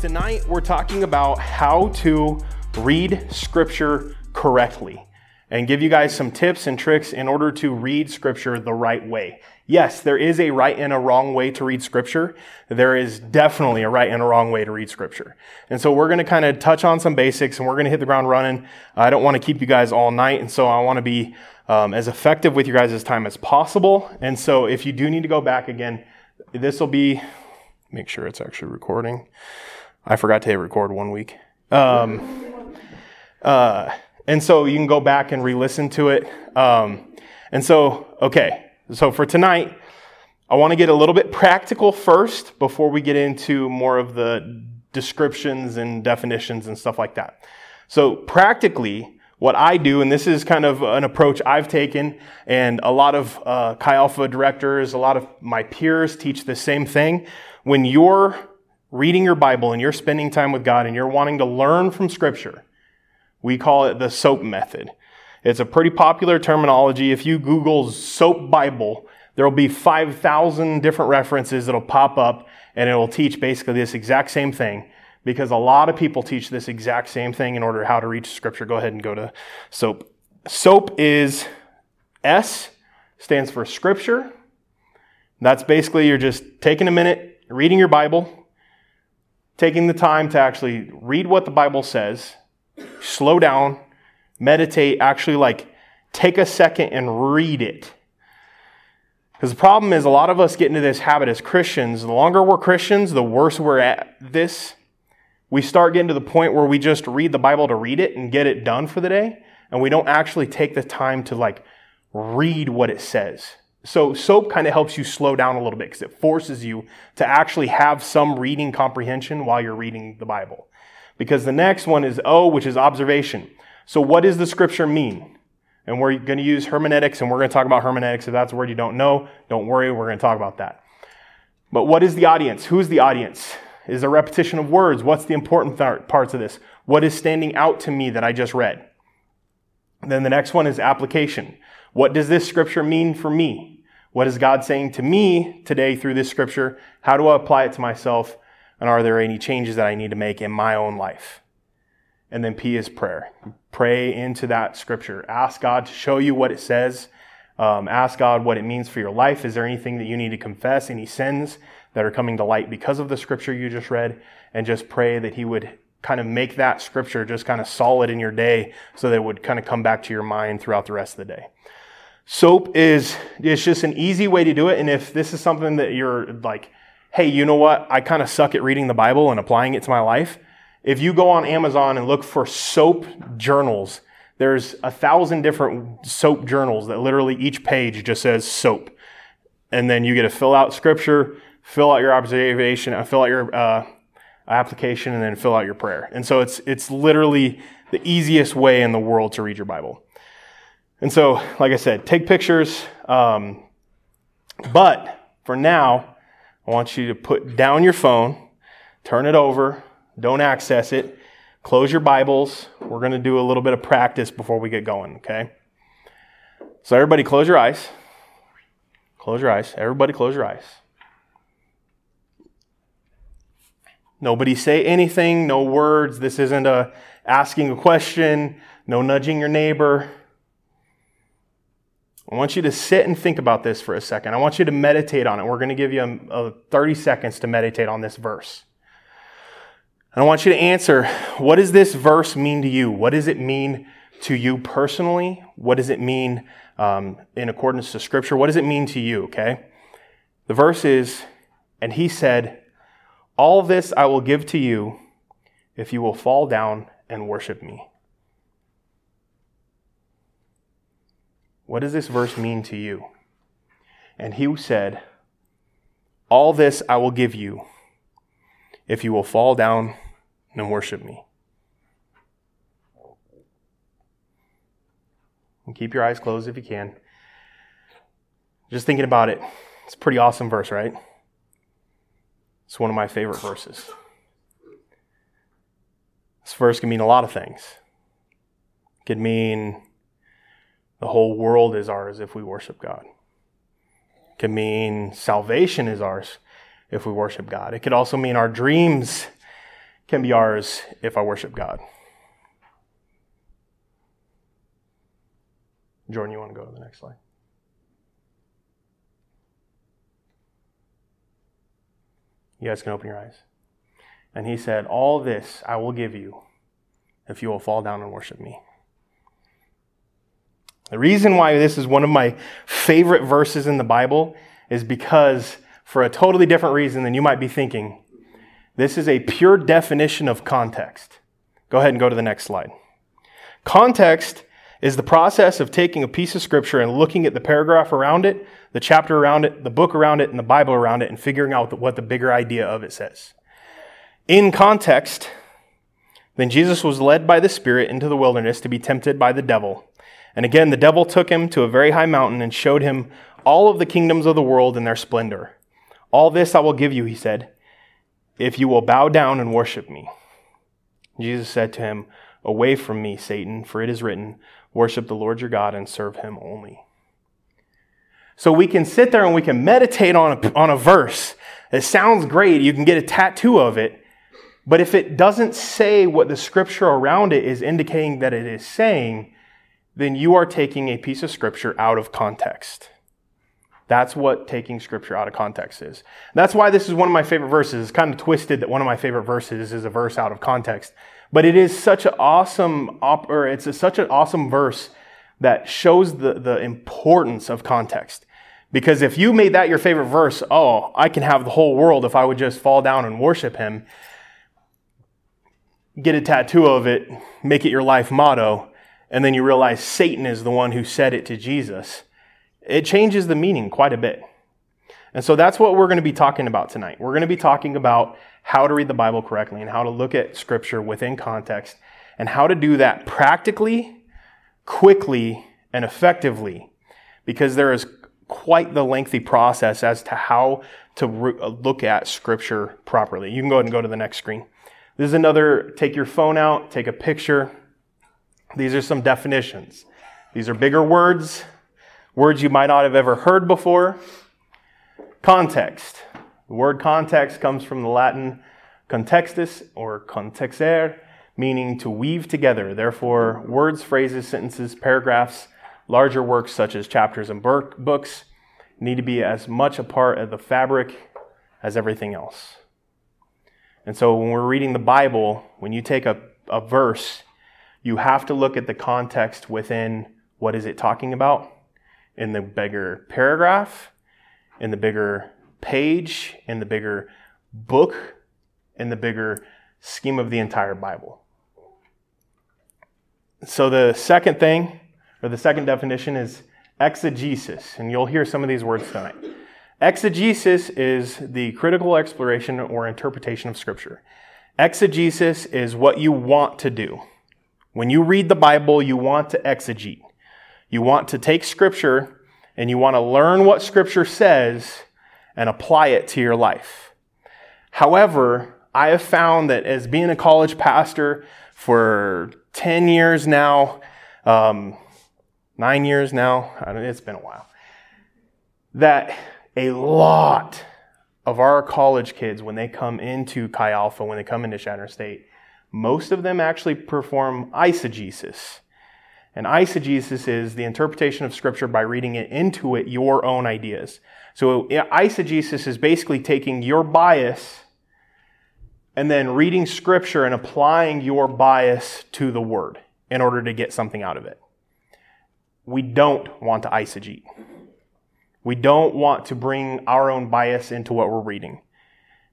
Tonight, we're talking about how to read scripture correctly and give you guys some tips and tricks in order to read scripture the right way. Yes, there is a right and a wrong way to read scripture. There is definitely a right and a wrong way to read scripture. And so we're going to kind of touch on some basics and we're going to hit the ground running. I don't want to keep you guys all night. And so I want to be um, as effective with your guys' time as possible. And so if you do need to go back again, this will be, make sure it's actually recording. I forgot to hit record one week. Um, uh, and so you can go back and re-listen to it. Um, and so, okay. So for tonight, I want to get a little bit practical first before we get into more of the descriptions and definitions and stuff like that. So practically, what I do, and this is kind of an approach I've taken, and a lot of uh, Chi Alpha directors, a lot of my peers teach the same thing. When you're reading your Bible and you're spending time with God and you're wanting to learn from Scripture, we call it the SOAP method. It's a pretty popular terminology. If you Google SOAP Bible, there will be 5,000 different references that'll pop up and it will teach basically this exact same thing because a lot of people teach this exact same thing in order how to reach scripture. Go ahead and go to SOAP. SOAP is S stands for scripture. That's basically you're just taking a minute, reading your Bible, taking the time to actually read what the Bible says, slow down, meditate, actually like take a second and read it. Because the problem is, a lot of us get into this habit as Christians. The longer we're Christians, the worse we're at this. We start getting to the point where we just read the Bible to read it and get it done for the day, and we don't actually take the time to like read what it says. So SOAP kind of helps you slow down a little bit because it forces you to actually have some reading comprehension while you're reading the Bible. Because the next one is O, which is observation. So what does the scripture mean? And we're going to use hermeneutics, and we're going to talk about hermeneutics. If that's a word you don't know, don't worry, we're going to talk about that. But what is the audience? Who's the audience? Is there repetition of words? What's the important th- parts of this? What is standing out to me that I just read? Then the next one is application. What does this scripture mean for me? What is God saying to me today through this scripture? How do I apply it to myself? And are there any changes that I need to make in my own life? And then P is prayer. Pray into that scripture. Ask God to show you what it says. Um, ask God what it means for your life. Is there anything that you need to confess, any sins that are coming to light because of the scripture you just read? And just pray that He would kind of make that scripture just kind of solid in your day so that it would kind of come back to your mind throughout the rest of the day. SOAP is it's just an easy way to do it. And if this is something that you're like, hey, you know what? I kind of suck at reading the Bible and applying it to my life. If you go on Amazon and look for SOAP journals, there's a thousand different SOAP journals that literally each page just says SOAP. And then you get to fill out scripture, fill out your observation, uh, fill out your uh, application, and then fill out your prayer. And so it's, it's literally the easiest way in the world to read your Bible. And so, like I said, take pictures. Um, but for now, I want you to put down your phone, turn it over, don't access it, close your Bibles. We're going to do a little bit of practice before we get going, okay? So, everybody, close your eyes. Close your eyes. Everybody, close your eyes. Nobody say anything, no words. This isn't a asking a question, no nudging your neighbor. I want you to sit and think about this for a second. I want you to meditate on it. We're going to give you a, a 30 seconds to meditate on this verse. And I want you to answer what does this verse mean to you? What does it mean to you personally? What does it mean um, in accordance to Scripture? What does it mean to you, okay? The verse is, and he said, All this I will give to you if you will fall down and worship me. What does this verse mean to you? And he said, All this I will give you if you will fall down and worship me. And keep your eyes closed if you can. Just thinking about it, it's a pretty awesome verse, right? It's one of my favorite verses. This verse can mean a lot of things. It could mean the whole world is ours if we worship God. It can mean salvation is ours if we worship God. It could also mean our dreams can be ours if I worship God. Jordan, you want to go to the next slide? You guys can open your eyes. And he said, All this I will give you if you will fall down and worship me. The reason why this is one of my favorite verses in the Bible is because, for a totally different reason than you might be thinking, this is a pure definition of context. Go ahead and go to the next slide. Context is the process of taking a piece of scripture and looking at the paragraph around it, the chapter around it, the book around it, and the Bible around it, and figuring out what the bigger idea of it says. In context, then Jesus was led by the Spirit into the wilderness to be tempted by the devil. And again, the devil took him to a very high mountain and showed him all of the kingdoms of the world in their splendor. All this I will give you, he said, if you will bow down and worship me. Jesus said to him, Away from me, Satan, for it is written, Worship the Lord your God and serve him only. So we can sit there and we can meditate on a, on a verse. It sounds great. You can get a tattoo of it. But if it doesn't say what the scripture around it is indicating that it is saying, then you are taking a piece of scripture out of context. That's what taking scripture out of context is. That's why this is one of my favorite verses. It's kind of twisted that one of my favorite verses is a verse out of context. But it is such an awesome, or it's a, such an awesome verse that shows the, the importance of context. Because if you made that your favorite verse, oh, I can have the whole world if I would just fall down and worship him, get a tattoo of it, make it your life motto, and then you realize Satan is the one who said it to Jesus, it changes the meaning quite a bit. And so that's what we're going to be talking about tonight. We're going to be talking about how to read the Bible correctly and how to look at Scripture within context and how to do that practically, quickly, and effectively because there is quite the lengthy process as to how to re- uh, look at Scripture properly. You can go ahead and go to the next screen. This is another take your phone out, take a picture. These are some definitions. These are bigger words, words you might not have ever heard before. Context. The word context comes from the Latin contextus or contexere, meaning to weave together. Therefore, words, phrases, sentences, paragraphs, larger works such as chapters and books need to be as much a part of the fabric as everything else. And so when we're reading the Bible, when you take a, a verse, you have to look at the context within what is it talking about in the bigger paragraph, in the bigger page, in the bigger book, in the bigger scheme of the entire Bible. So the second thing, or the second definition, is exegesis. And you'll hear some of these words tonight. Exegesis is the critical exploration or interpretation of Scripture. Exegesis is what you want to do. When you read the Bible, you want to exegete. You want to take Scripture and you want to learn what Scripture says and apply it to your life. However, I have found that as being a college pastor for 10 years now, um, nine years now, it's been a while, that a lot of our college kids, when they come into Chi Alpha, when they come into Chadron State, most of them actually perform eisegesis. And eisegesis is the interpretation of Scripture by reading it into it your own ideas. So eisegesis is basically taking your bias and then reading Scripture and applying your bias to the Word in order to get something out of it. We don't want to eisegete. We don't want to bring our own bias into what we're reading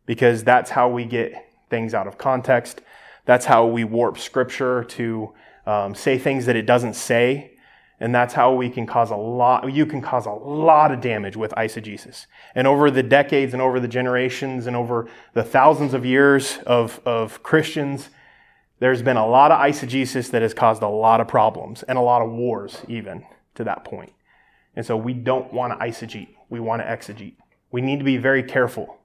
because that's how we get things out of context. That's how we warp Scripture to um, say things that it doesn't say. And that's how we can cause a lot, you can cause a lot of damage with eisegesis. And over the decades and over the generations and over the thousands of years of, of Christians, there's been a lot of eisegesis that has caused a lot of problems and a lot of wars even to that point. And so we don't want to eisegete. We want to exegete. We need to be very careful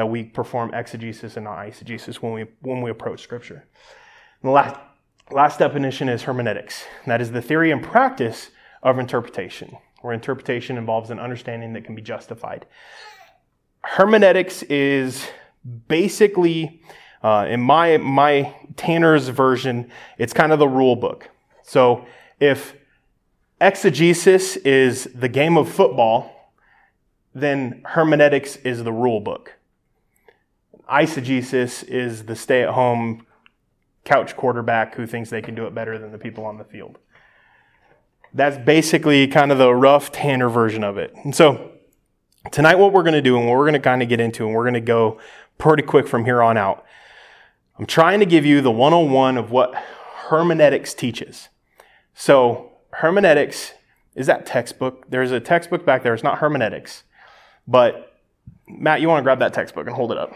that we perform exegesis and not eisegesis when we, when we approach scripture. And the last, last definition is hermeneutics. That is the theory and practice of interpretation, where interpretation involves an understanding that can be justified. Hermeneutics is basically Uh, in my, my Tanner's version, it's kind of the rule book. So if exegesis is the game of football, then hermeneutics is the rule book. Eisegesis is the stay at home couch quarterback who thinks they can do it better than the people on the field. That's basically kind of the rough Tanner version of it. And so tonight, what we're going to do and what we're going to kind of get into, and we're going to go pretty quick from here on out. I'm trying to give you the 101 of what hermeneutics teaches. So, hermeneutics is that textbook. There's a textbook back there. It's not hermeneutics. But, Matt, you want to grab that textbook and hold it up.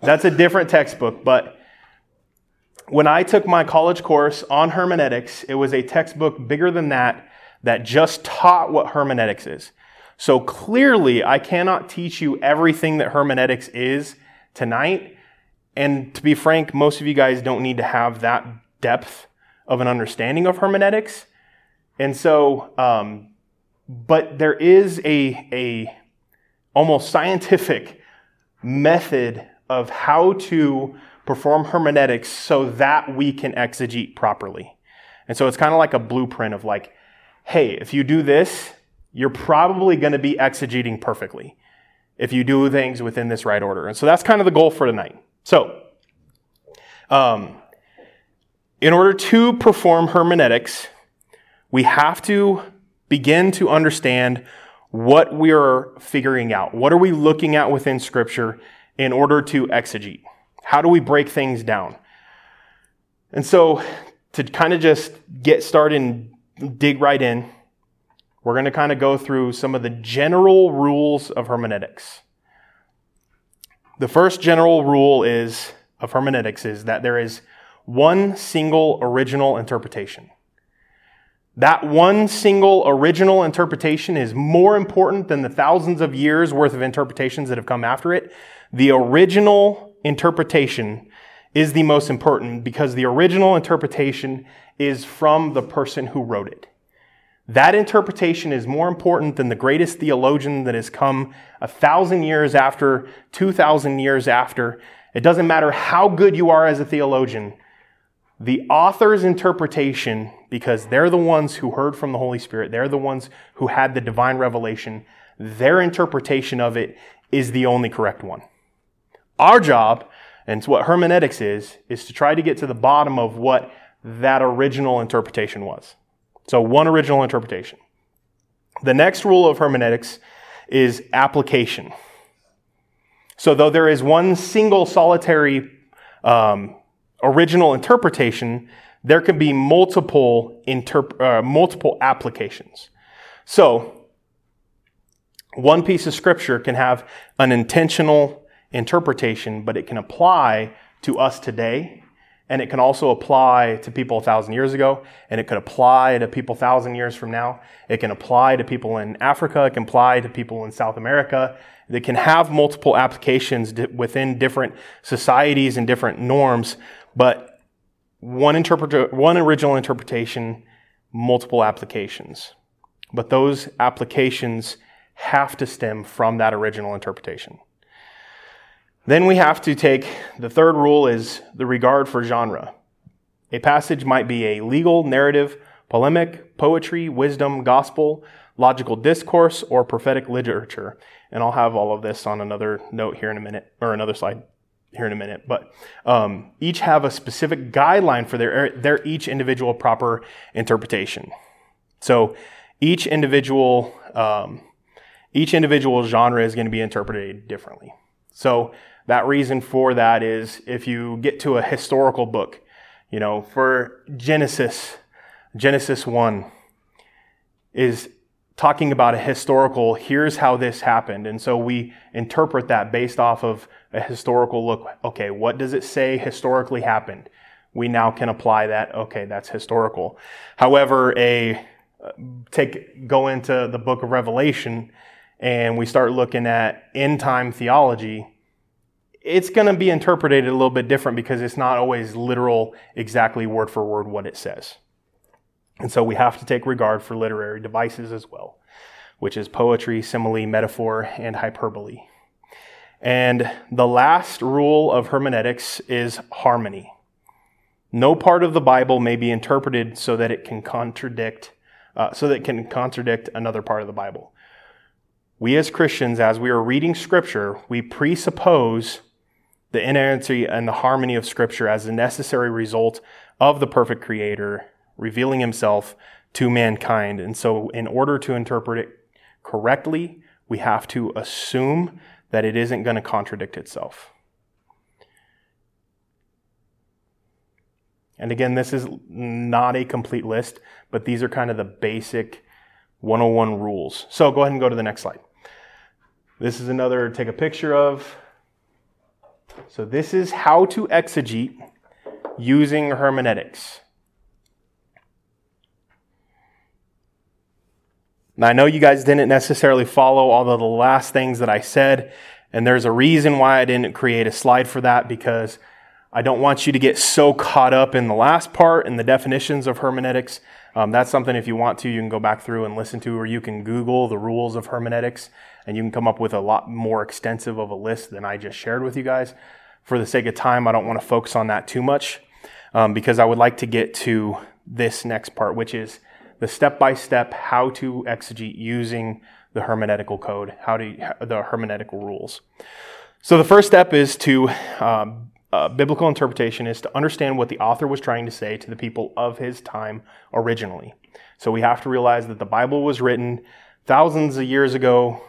That's a different textbook, but when I took my college course on hermeneutics, it was a textbook bigger than that that just taught what hermeneutics is. So clearly, I cannot teach you everything that hermeneutics is tonight. And to be frank, most of you guys don't need to have that depth of an understanding of hermeneutics. And so, um, but there is a, a almost scientific method of how to perform hermeneutics so that we can exegete properly. And so it's kind of like a blueprint of like, hey, if you do this, you're probably going to be exegeting perfectly if you do things within this right order. And so that's kind of the goal for tonight. So, um, in order to perform hermeneutics, we have to begin to understand what we are figuring out. What are we looking at within Scripture in order to exegete? How do we break things down? And so, to kind of just get started and dig right in, we're going to kind of go through some of the general rules of hermeneutics. The first general rule is of hermeneutics is that there is one single original interpretation. That one single original interpretation is more important than the thousands of years worth of interpretations that have come after it. The original interpretation is the most important because the original interpretation is from the person who wrote it. That interpretation is more important than the greatest theologian that has come a thousand years after, two thousand years after. It doesn't matter how good you are as a theologian. The author's interpretation, because they're the ones who heard from the Holy Spirit, they're the ones who had the divine revelation, their interpretation of it is the only correct one. Our job, and it's what hermeneutics is, is to try to get to the bottom of what that original interpretation was. So, one original interpretation. The next rule of hermeneutics is application. So, though there is one single solitary um, original interpretation, there can be multiple, interp- uh, multiple applications. So, one piece of scripture can have an intentional interpretation, but it can apply to us today. And it can also apply to people a thousand years ago, and it could apply to people thousand years from now. It can apply to people in Africa. It can apply to people in South America. It can have multiple applications within different societies and different norms, but one interpreter, one original interpretation, multiple applications. But those applications have to stem from that original interpretation. Then we have to take the third rule is the regard for genre. A passage might be a legal, narrative, polemic, poetry, wisdom, gospel, logical discourse, or prophetic literature. And I'll have all of this on another note here in a minute, or another slide here in a minute. But um, each have a specific guideline for their, their each individual proper interpretation. So each individual, um, each individual genre is going to be interpreted differently. So that reason for that is if you get to a historical book, you know, for Genesis, Genesis 1 is talking about a historical, here's how this happened. And so we interpret that based off of a historical look. Okay, what does it say historically happened? We now can apply that. Okay, that's historical. However, a uh, take go into the book of Revelation and we start looking at end time theology it's going to be interpreted a little bit different because it's not always literal, exactly word for word what it says. And so we have to take regard for literary devices as well, which is poetry, simile, metaphor, and hyperbole. And the last rule of hermeneutics is harmony. No part of the Bible may be interpreted so that it can contradict, uh, so that it can contradict another part of the Bible. We as Christians, as we are reading Scripture, we presuppose the inerrancy and the harmony of Scripture as a necessary result of the perfect Creator revealing Himself to mankind. And so, in order to interpret it correctly, we have to assume that it isn't going to contradict itself. And again, this is not a complete list, but these are kind of the basic 101 rules. So go ahead and go to the next slide. This is another take a picture of. So this is how to exegete using hermeneutics. Now, I know you guys didn't necessarily follow all of the last things that I said, and there's a reason why I didn't create a slide for that because I don't want you to get so caught up in the last part and the definitions of hermeneutics. Um, that's something, if you want to, you can go back through and listen to, or you can Google the rules of hermeneutics, and you can come up with a lot more extensive of a list than I just shared with you guys. For the sake of time, I don't want to focus on that too much um, because I would like to get to this next part, which is the step by step how to exegete using the hermeneutical code, how to the hermeneutical rules. So the first step is to um, uh, biblical interpretation is to understand what the author was trying to say to the people of his time originally. So we have to realize that the Bible was written thousands of years ago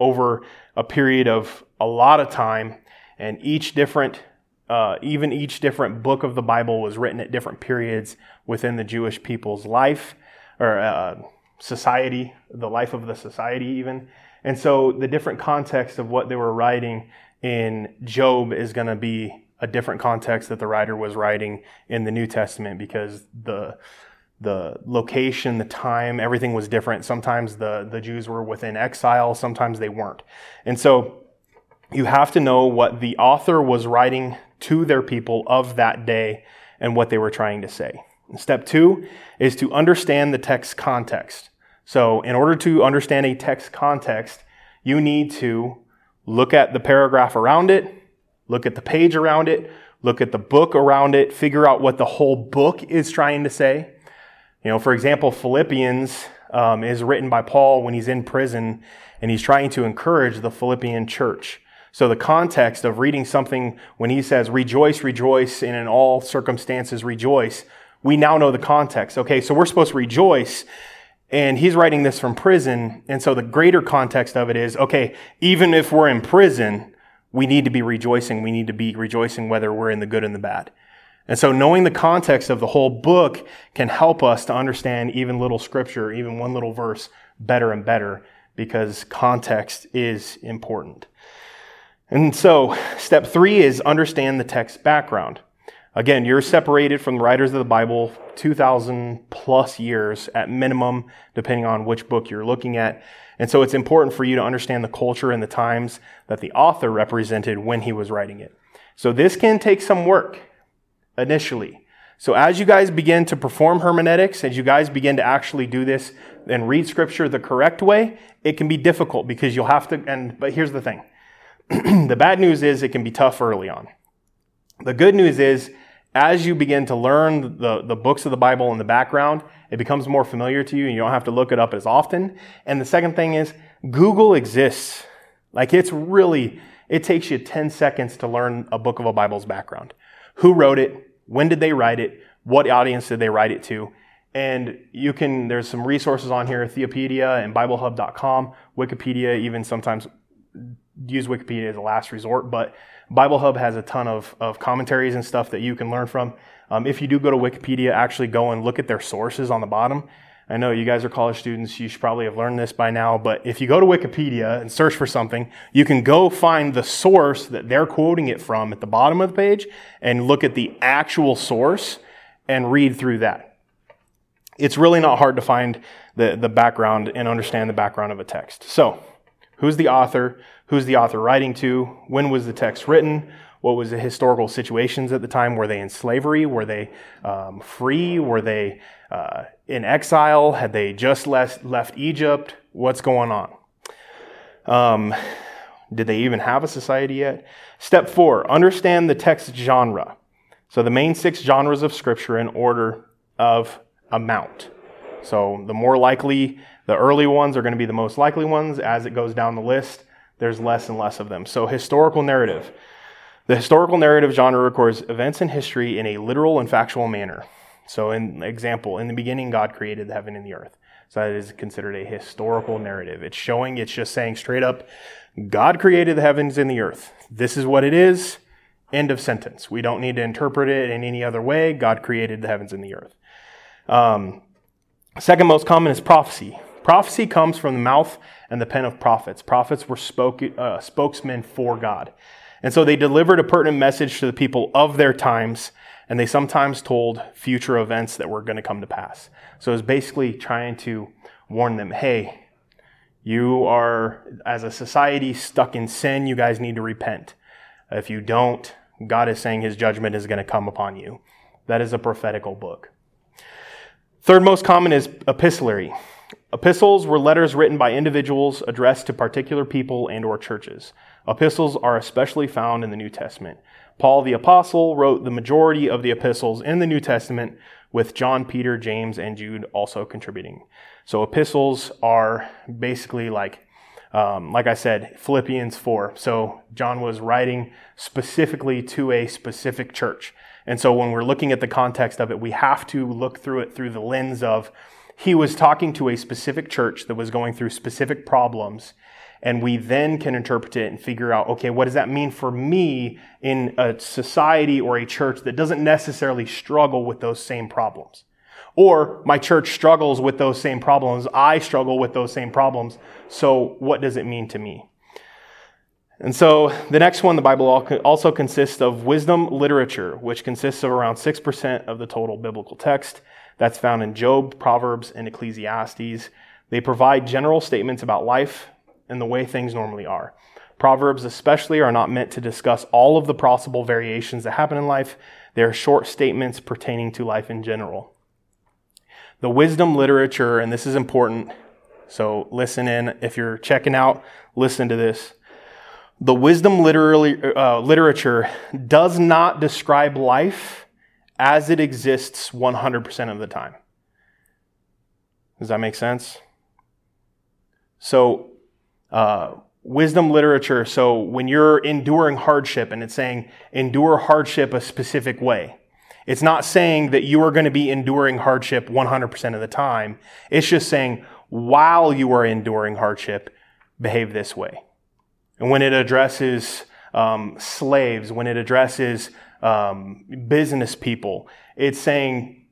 over a period of a lot of time, and each different uh, even each different book of the Bible was written at different periods within the Jewish people's life or uh, society, the life of the society, even. And so the different context of what they were writing in Job is going to be a different context that the writer was writing in the New Testament because the the location, the time, everything was different. Sometimes the, the Jews were within exile, sometimes they weren't. And so you have to know what the author was writing to their people of that day and what they were trying to say. Step two is to understand the text context. So, in order to understand a text context, you need to look at the paragraph around it, look at the page around it, look at the book around it, figure out what the whole book is trying to say. You know, for example, Philippians um, is written by Paul when he's in prison and he's trying to encourage the Philippian church. So the context of reading something when he says, rejoice, rejoice, and in all circumstances rejoice, we now know the context. Okay, so we're supposed to rejoice. And he's writing this from prison. And so the greater context of it is okay, even if we're in prison, we need to be rejoicing. We need to be rejoicing whether we're in the good and the bad. And so knowing the context of the whole book can help us to understand even little scripture, even one little verse better and better because context is important. And so step three is understand the text background. Again, you're separated from the writers of the Bible 2,000 plus years at minimum, depending on which book you're looking at. And so it's important for you to understand the culture and the times that the author represented when he was writing it. So this can take some work initially. So as you guys begin to perform hermeneutics, as you guys begin to actually do this and read scripture the correct way, it can be difficult because you'll have to, and, but here's the thing. the bad news is it can be tough early on. The good news is as you begin to learn the, the books of the Bible in the background, it becomes more familiar to you and you don't have to look it up as often. And the second thing is Google exists. Like it's really, it takes you 10 seconds to learn a book of a Bible's background. Who wrote it? When did they write it? What audience did they write it to? And you can, there's some resources on here, Theopedia and BibleHub.com, Wikipedia, even sometimes use Wikipedia as a last resort, but BibleHub has a ton of, of commentaries and stuff that you can learn from. Um, if you do go to Wikipedia, actually go and look at their sources on the bottom. I know you guys are college students, you should probably have learned this by now, but if you go to Wikipedia and search for something, you can go find the source that they're quoting it from at the bottom of the page and look at the actual source and read through that. It's really not hard to find the, the background and understand the background of a text. So, who's the author? Who's the author writing to? When was the text written? What was the historical situations at the time? Were they in slavery? Were they um, free? Were they uh, in exile? Had they just left, left Egypt? What's going on? Um, Did they even have a society yet? Step four, understand the text genre. So the main six genres of scripture in order of amount. So the more likely, the early ones are going to be the most likely ones. As it goes down the list, there's less and less of them. So historical narrative. The historical narrative genre records events in history in a literal and factual manner. So, in example, in the beginning, God created the heaven and the earth. So that is considered a historical narrative. It's showing, it's just saying straight up, God created the heavens and the earth. This is what it is. End of sentence. We don't need to interpret it in any other way. God created the heavens and the earth. Um, second most common is prophecy. Prophecy comes from the mouth and the pen of prophets. Prophets were spoke, uh, spokesmen for God. And so they delivered a pertinent message to the people of their times, and they sometimes told future events that were going to come to pass. So it was basically trying to warn them hey, you are, as a society, stuck in sin. You guys need to repent. If you don't, God is saying his judgment is going to come upon you. That is a prophetical book. Third most common is epistolary. Epistles were letters written by individuals addressed to particular people and or churches. Epistles are especially found in the New Testament. Paul the apostle wrote the majority of the epistles in the New Testament with John, Peter, James, and Jude also contributing. So epistles are basically like, um, like I said, Philippians 4. So John was writing specifically to a specific church. And so when we're looking at the context of it, we have to look through it through the lens of he was talking to a specific church that was going through specific problems and we then can interpret it and figure out, okay, what does that mean for me in a society or a church that doesn't necessarily struggle with those same problems? Or my church struggles with those same problems. I struggle with those same problems. So what does it mean to me? And so the next one, the Bible also consists of wisdom literature, which consists of around 6% of the total biblical text. That's found in Job, Proverbs, and Ecclesiastes. They provide general statements about life, and the way things normally are. Proverbs, especially, are not meant to discuss all of the possible variations that happen in life. They are short statements pertaining to life in general. The wisdom literature, and this is important, so listen in. If you're checking out, listen to this. The wisdom literally, uh, literature does not describe life as it exists 100% of the time. Does that make sense? So, uh, wisdom literature. So when you're enduring hardship and it's saying endure hardship a specific way, it's not saying that you are going to be enduring hardship 100% of the time. It's just saying while you are enduring hardship, behave this way. And when it addresses um, slaves, when it addresses um, business people, it's saying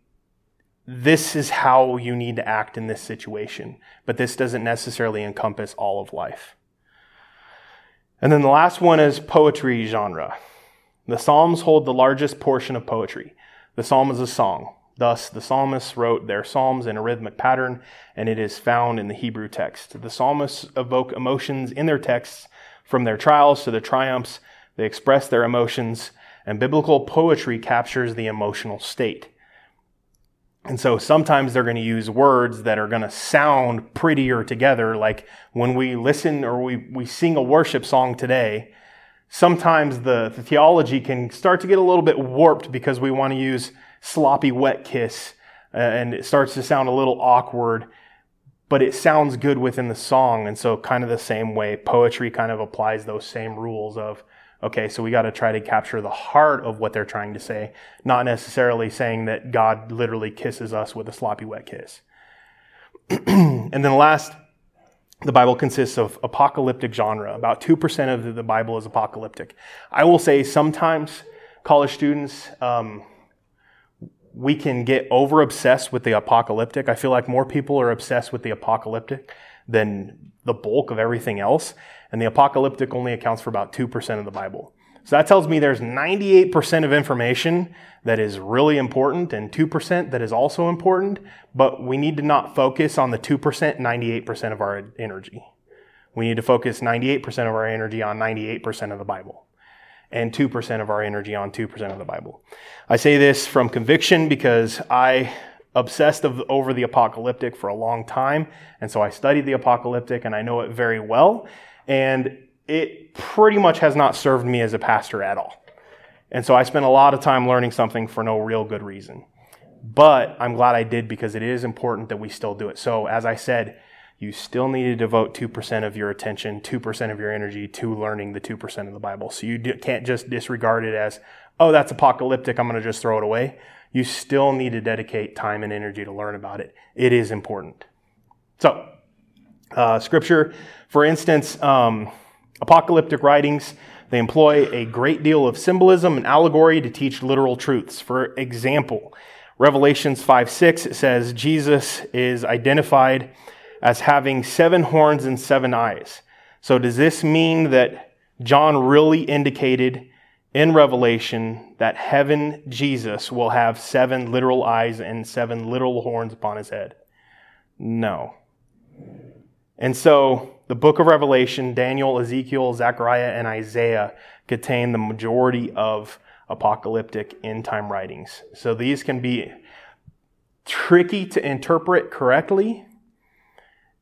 this is how you need to act in this situation, but this doesn't necessarily encompass all of life. And then the last one is poetry genre. The Psalms hold the largest portion of poetry. The psalm is a song. Thus, the psalmists wrote their psalms in a rhythmic pattern, and it is found in the Hebrew text. The psalmists evoke emotions in their texts from their trials to their triumphs. They express their emotions, and biblical poetry captures the emotional state. And so sometimes they're going to use words that are going to sound prettier together. Like when we listen or we, we sing a worship song today, sometimes the, the theology can start to get a little bit warped because we want to use sloppy wet kiss uh, and it starts to sound a little awkward, but it sounds good within the song. And so kind of the same way, poetry kind of applies those same rules of Okay, so we got to try to capture the heart of what they're trying to say, not necessarily saying that God literally kisses us with a sloppy wet kiss. and then last, the Bible consists of apocalyptic genre. About 2% of the Bible is apocalyptic. I will say sometimes college students, um, we can get over obsessed with the apocalyptic. I feel like more people are obsessed with the apocalyptic than the bulk of everything else and the apocalyptic only accounts for about 2% of the Bible. So that tells me there's 98% of information that is really important and 2% that is also important, but we need to not focus on the 2%, 98% of our energy. We need to focus 98% of our energy on 98% of the Bible and 2% of our energy on 2% of the Bible. I say this from conviction because I obsessed of, over the apocalyptic for a long time, and so I studied the apocalyptic and I know it very well. And it pretty much has not served me as a pastor at all. And so I spent a lot of time learning something for no real good reason. But I'm glad I did because it is important that we still do it. So, as I said, you still need to devote 2% of your attention, 2% of your energy to learning the 2% of the Bible. So you can't just disregard it as, oh, that's apocalyptic, I'm going to just throw it away. You still need to dedicate time and energy to learn about it. It is important. So, uh, scripture, for instance, um, apocalyptic writings, they employ a great deal of symbolism and allegory to teach literal truths. For example, Revelations 5 6 it says Jesus is identified as having seven horns and seven eyes. So, does this mean that John really indicated in Revelation that heaven, Jesus, will have seven literal eyes and seven literal horns upon his head? No. And so, the book of Revelation, Daniel, Ezekiel, Zechariah, and Isaiah contain the majority of apocalyptic end time writings. So, these can be tricky to interpret correctly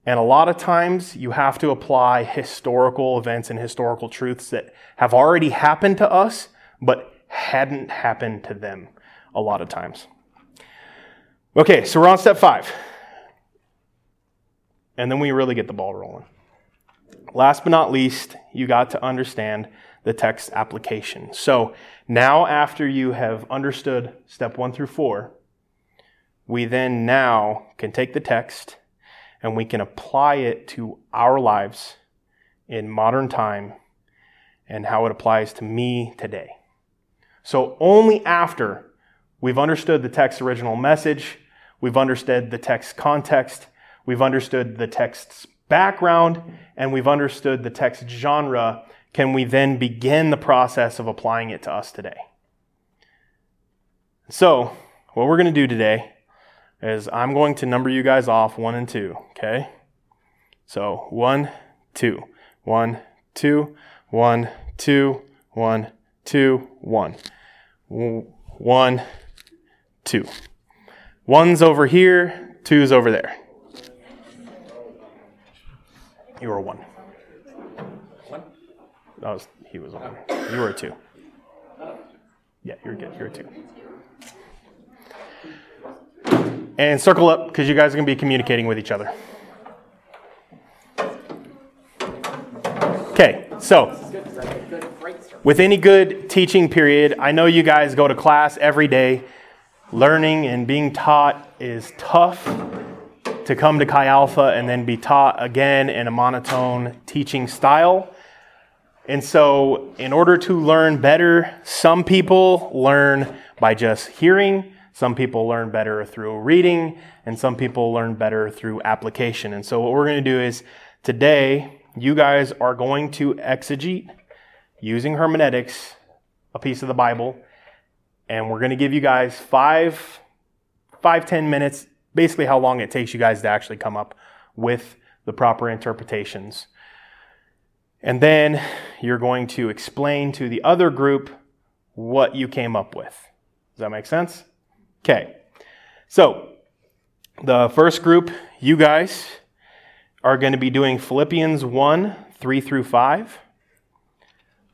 and a lot of times you have to apply historical events and historical truths that have already happened to us, but hadn't happened to them a lot of times. Okay, so we're on step five. And then we really get the ball rolling. Last but not least, you got to understand the text application. So now, after you have understood step one through four, we then now can take the text and we can apply it to our lives in modern time and how it applies to me today. So only after we've understood the text's original message, we've understood the text's context, we've understood the text's background, and we've understood the text genre, can we then begin the process of applying it to us today. So, what we're going to do today is I'm going to number you guys off one and two, okay? So one, two, one, two, one, two, one, two, one, one, two. One's over here, two's over there. You were a one. One? That was he was a one. You were a two. Yeah, you're good. You're a two. And circle up because you guys are going to be communicating with each other. Okay, so with any good teaching period, I know you guys go to class every day. Learning and being taught is tough to come to Chi Alpha and then be taught again in a monotone teaching style. And so, in order to learn better, some people learn by just hearing, some people learn better through reading, and some people learn better through application. And so, what we're going to do is today, you guys are going to exegete using hermeneutics a piece of the Bible, and we're going to give you guys five, five, ten minutes, basically how long it takes you guys to actually come up with the proper interpretations. And then you're going to explain to the other group what you came up with. Does that make sense? Okay, so the first group, you guys, are going to be doing Philippians 1 3 through 5.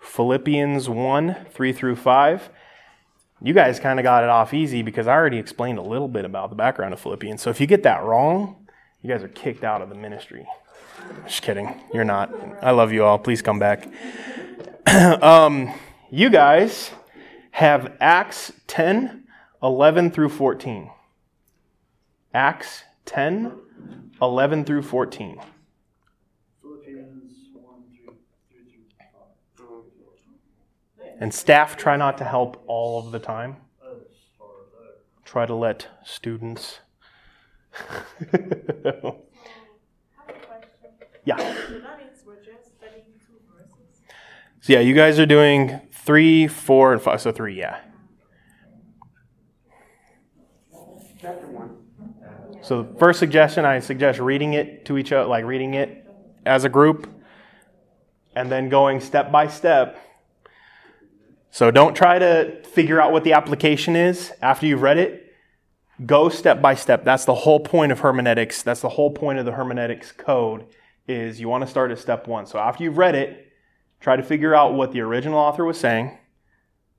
Philippians 1 3 through 5. You guys kind of got it off easy because I already explained a little bit about the background of Philippians. So if you get that wrong, you guys are kicked out of the ministry. Just kidding. You're not. I love you all. Please come back. um, you guys have Acts 10 11 through 14. Acts 10, 11 through 14. And staff try not to help all of the time. Try to let students. yeah. So, yeah, you guys are doing three, four, and five. So, three, yeah. Chapter 1. So, the first suggestion, I suggest reading it to each other, like reading it as a group, and then going step by step. So, don't try to figure out what the application is after you've read it. Go step by step. That's the whole point of hermeneutics. That's the whole point of the hermeneutics code is you want to start at step 1. So, after you've read it, Try to figure out what the original author was saying.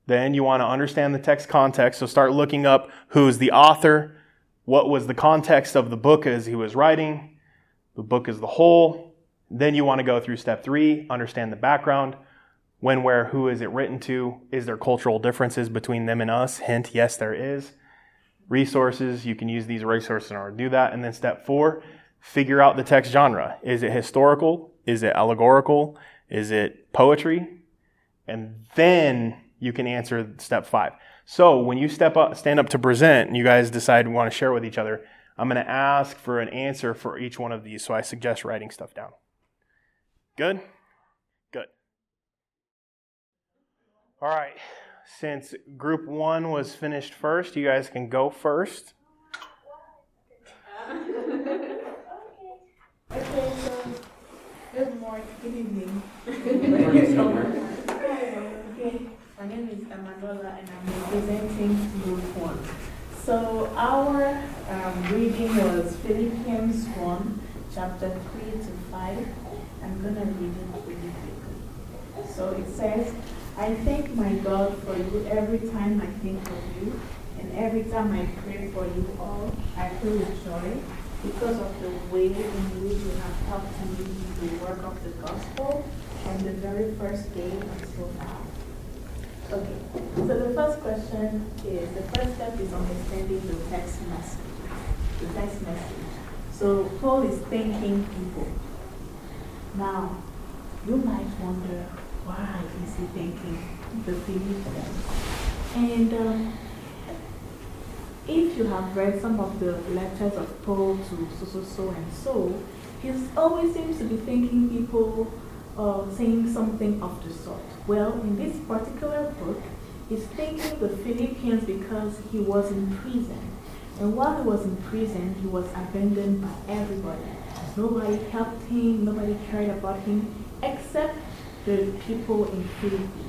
Then you want to understand the text context. So start looking up who's the author, what was the context of the book as he was writing, the book as the whole. Then you want to go through step three, understand the background. When, where, who is it written to? Is there cultural differences between them and us? Hint, yes, there is. Resources, you can use these resources in order to do that. And then step four, figure out the text genre. Is it historical? Is it allegorical? Is it poetry? And then you can answer step five. So when you step up, stand up to present, and you guys decide you want to share with each other, I'm going to ask for an answer for each one of these. So I suggest writing stuff down. Good. All right. Since group one was finished first, you guys can go first. Okay, so good morning, good evening. okay, my name is Emanuela and I'm representing Group 1. So our um, reading was Philippians 1, chapter 3 to 5. I'm going to read it really quickly. So it says, I thank my God for you every time I think of you, and every time I pray for you all, I feel with joy because of the way in which you have helped me in the work of the gospel from the very first day until now. Okay, so the first question is the first step is understanding the text message. The text message. So Paul is thanking people. Now, you might wonder why is he thanking the Philippians? And um, if you have read some of the letters of Paul to so, so, so, and so, he always seems to be thanking people, uh, saying something of the sort. Well, in this particular book, he's thanking the Philippians because he was in prison. And while he was in prison, he was abandoned by everybody. Nobody helped him, nobody cared about him, except the people in Philippi.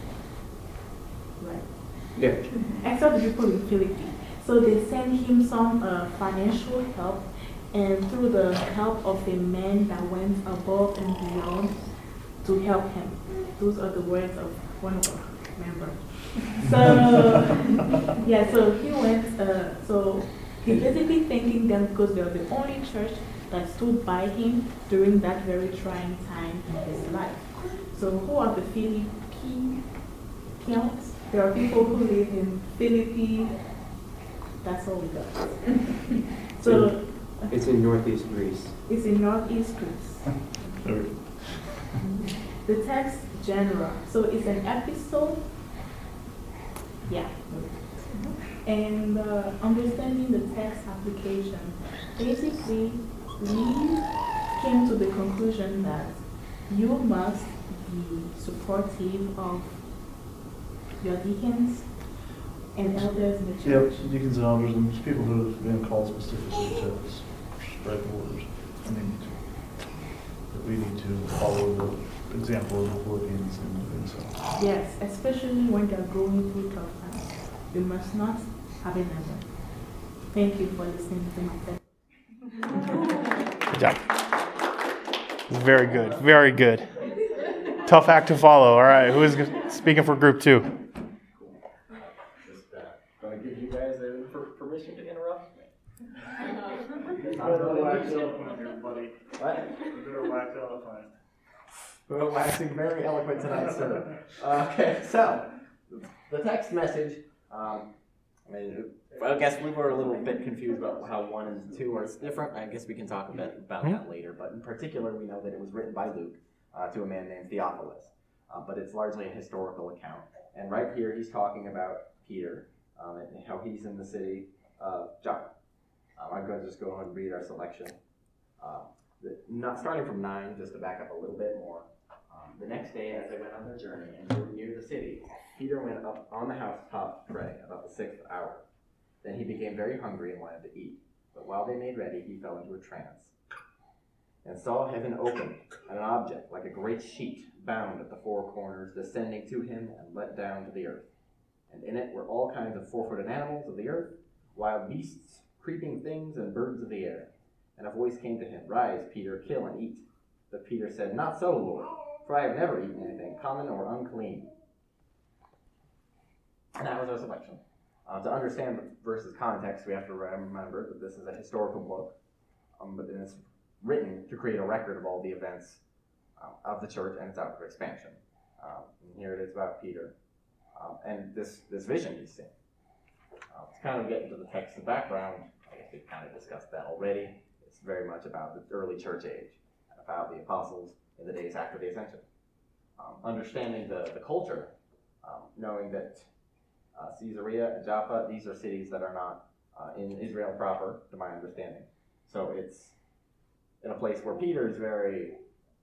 Right? Yeah. Except the people in Philippi. So they sent him some uh, financial help, and through the help of a man that went above and beyond to help him. Those are the words of one of our members. So, yeah, so he went, uh, so he's basically thanking them because they're the only church that stood by him during that very trying time in his life. So, who are the Philippians? There are people who live in Philippi, that's all we got. so It's in northeast Greece. it's in northeast Greece. The text genre. So it's an epistle. Yeah. And uh, understanding the text application. Basically, we came to the conclusion that you must be supportive of your deacons and elders in the church. Yep, deacons and elders and just people who have been called specifically to spread the word. I mean, that we need to follow the example of the Philippians and, doing so. Yes, especially when they're going through tough times. You must not have a number. Thank you for listening to my test. Good job. Very good. Very good. Tough act to follow. All right. Who is speaking for group two? Going to give you guys permission to interrupt me. Better wax eloquent here, buddy. What? Better wax eloquent. We're waxing very eloquent tonight, sir. Okay, so the text message. Um, I mean, I guess we were a little bit confused about how one and two are different. I guess we can talk a bit about that later. But in particular, we know that it was written by Luke uh, to a man named Theophilus. Uh, but it's largely a historical account. And right here, he's talking about Peter um, and how he's in the city of Joppa. Um, I'm going to just go and read our selection. Uh, the, not starting from nine, just to back up a little bit more. Um, the next day, as they went on their journey and drew near the city, Peter went up on the housetop to pray about the sixth hour. Then he became very hungry and wanted to eat. But while they made ready, he fell into a trance and saw heaven opened, and an object like a great sheet bound at the four corners descending to him and let down to the earth. And in it were all kinds of four footed animals of the earth, wild beasts, creeping things, and birds of the air. And a voice came to him, Rise, Peter, kill and eat. But Peter said, Not so, Lord, for I have never eaten anything common or unclean. And that was our selection. Uh, to understand the verse's context, we have to remember that this is a historical book, um, but in it's written to create a record of all the events uh, of the church and its outward expansion. Um, and here it is about Peter um, and this, this vision he's seeing. Uh, to kind of getting to the text and background, I guess we've kind of discussed that already. It's very much about the early church age, about the apostles in the days after the ascension. Um, understanding the, the culture, um, knowing that uh, Caesarea and Joppa, these are cities that are not uh, in Israel proper, to my understanding. So it's in a place where Peter is very,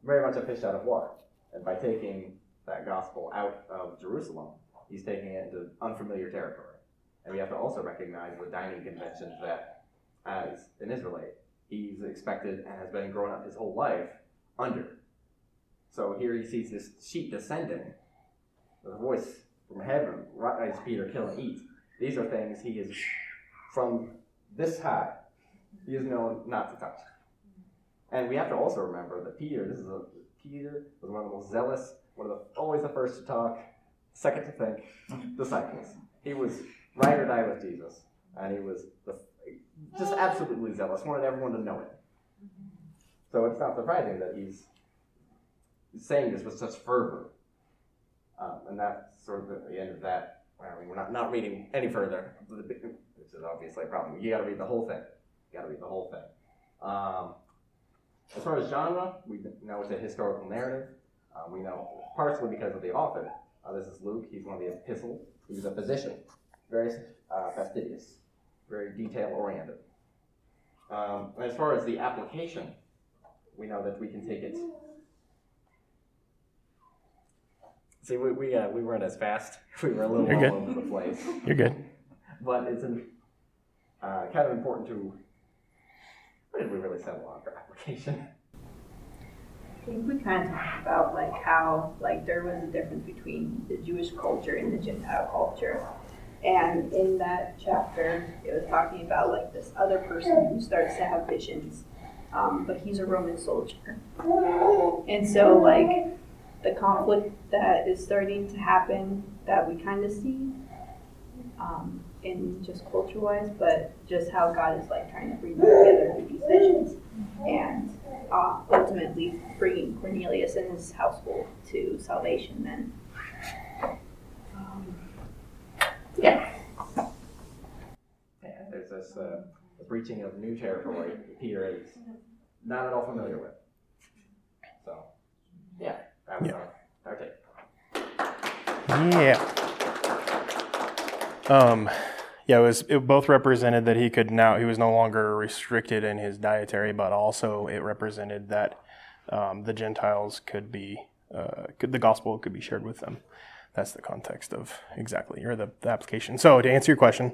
very much a fish out of water. And by taking that gospel out of Jerusalem, he's taking it into unfamiliar territory. And we have to also recognize the dining conventions that, as an Israelite, he's expected and has been growing up his whole life under. So here he sees this sheep descending, with a voice from heaven, rise Peter, kill and eat. These are things he is from this high. He is known not to touch. And we have to also remember that Peter, this is a Peter was one of the most zealous, one of the always the first to talk, second to think, disciples. He was ride or die with Jesus, and he was the, just absolutely zealous, wanted everyone to know it. So it's not surprising that he's saying this with such fervor. Um, and that's sort of the end of that. I mean, we're not, not reading any further, which is obviously a problem. You got to read the whole thing. You got to read the whole thing. Um, as far as genre, we know it's a historical narrative. Uh, we know partially because of the author. Uh, this is Luke. He's one of the epistles. He's a physician, very uh, fastidious, very detail oriented. Um, as far as the application, we know that we can take it. See, we we, uh, we weren't as fast. We were a little You're all good. over the place, You're good. but it's an, uh, kind of important to. What did we really settle on for application? I think we kind of talked about like how like there was a difference between the Jewish culture and the Gentile culture. And in that chapter, it was talking about like this other person who starts to have visions, um, but he's a Roman soldier. And so like the conflict that is starting to happen that we kind of see um, in just culture wise, but just how God is like trying to bring them together through these visions. And uh, ultimately bringing Cornelius and his household to salvation then. Um, Yeah. Yeah, there's this uh, this reaching of new territory that Peter is not at all familiar with. So, yeah, that was Yeah. our, our take. Yeah. Um, yeah, it was it both represented that he could now he was no longer restricted in his dietary, but also it represented that um, the Gentiles could be uh, could, the gospel could be shared with them. That's the context of exactly or the, the application. So to answer your question,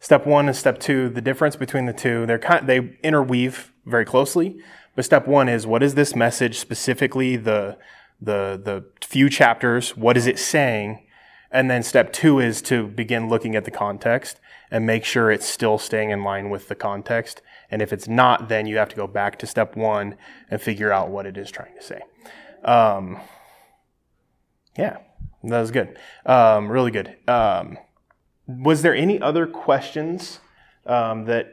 step one and step two, the difference between the two, they're kind they interweave very closely. But step one is what is this message specifically the the the few chapters? What is it saying? And then step two is to begin looking at the context and make sure it's still staying in line with the context. And if it's not, then you have to go back to step one and figure out what it is trying to say. Um, yeah, that was good. Um, really good. Um, was there any other questions um, that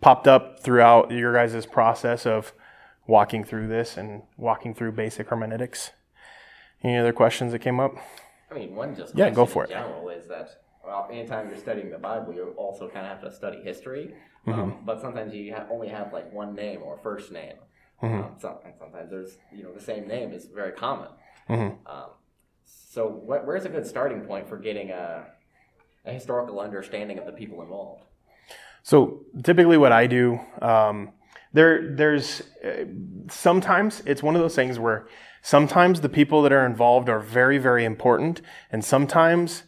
popped up throughout your guys' process of walking through this and walking through basic hermeneutics? Any other questions that came up? I mean, one just Yeah, go for it. general is that well, anytime you're studying the Bible, you also kind of have to study history. Mm-hmm. Um, but sometimes you ha- only have like one name or first name. Mm-hmm. Um, some, and sometimes there's you know the same name is very common. Mhm. Um, so what, where's a good starting point for getting a, a historical understanding of the people involved? So typically, what I do, um, there, there's uh, sometimes it's one of those things where sometimes the people that are involved are very, very important, and sometimes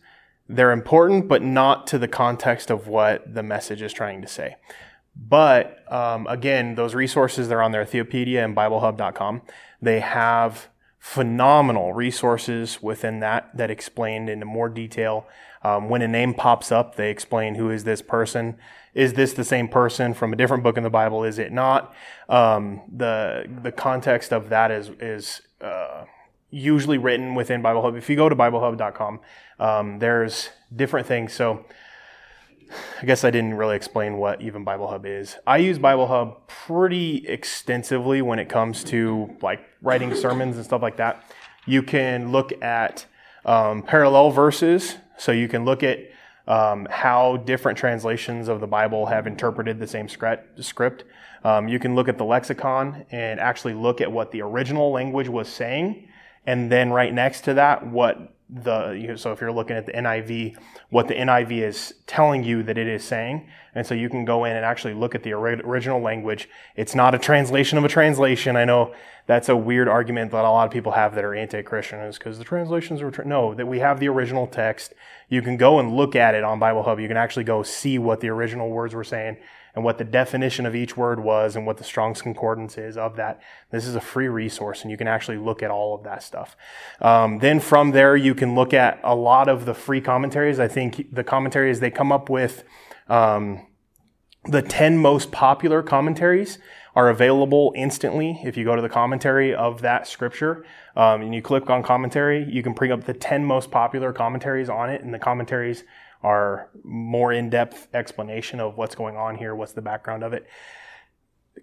they're important, but not to the context of what the message is trying to say. But um, again, those resources they're on their Theopedia and BibleHub.com. They have phenomenal resources within that that explained into more detail. Um, when a name pops up, they explain who is this person. Is this the same person from a different book in the Bible? Is it not? Um, the the context of that is is uh, usually written within Bible Hub. If you go to BibleHub.com, um, there's different things. So I guess I didn't really explain what even Bible Hub is. I use Bible Hub pretty extensively when it comes to like writing sermons and stuff like that. You can look at um, parallel verses, so you can look at um, how different translations of the Bible have interpreted the same script. Um, you can look at the lexicon and actually look at what the original language was saying, and then right next to that, what the you know, so if you're looking at the NIV, what the NIV is telling you that it is saying, and so you can go in and actually look at the original language. It's not a translation of a translation. I know that's a weird argument that a lot of people have that are anti-Christian is because the translations are tra- no that we have the original text. You can go and look at it on Bible Hub. You can actually go see what the original words were saying and what the definition of each word was and what the Strong's Concordance is of that. This is a free resource and you can actually look at all of that stuff. Um, then from there, you can look at a lot of the free commentaries. I think the commentaries they come up with, um, the 10 most popular commentaries are available instantly if you go to the commentary of that scripture um, and you click on commentary you can bring up the 10 most popular commentaries on it and the commentaries are more in-depth explanation of what's going on here, what's the background of it.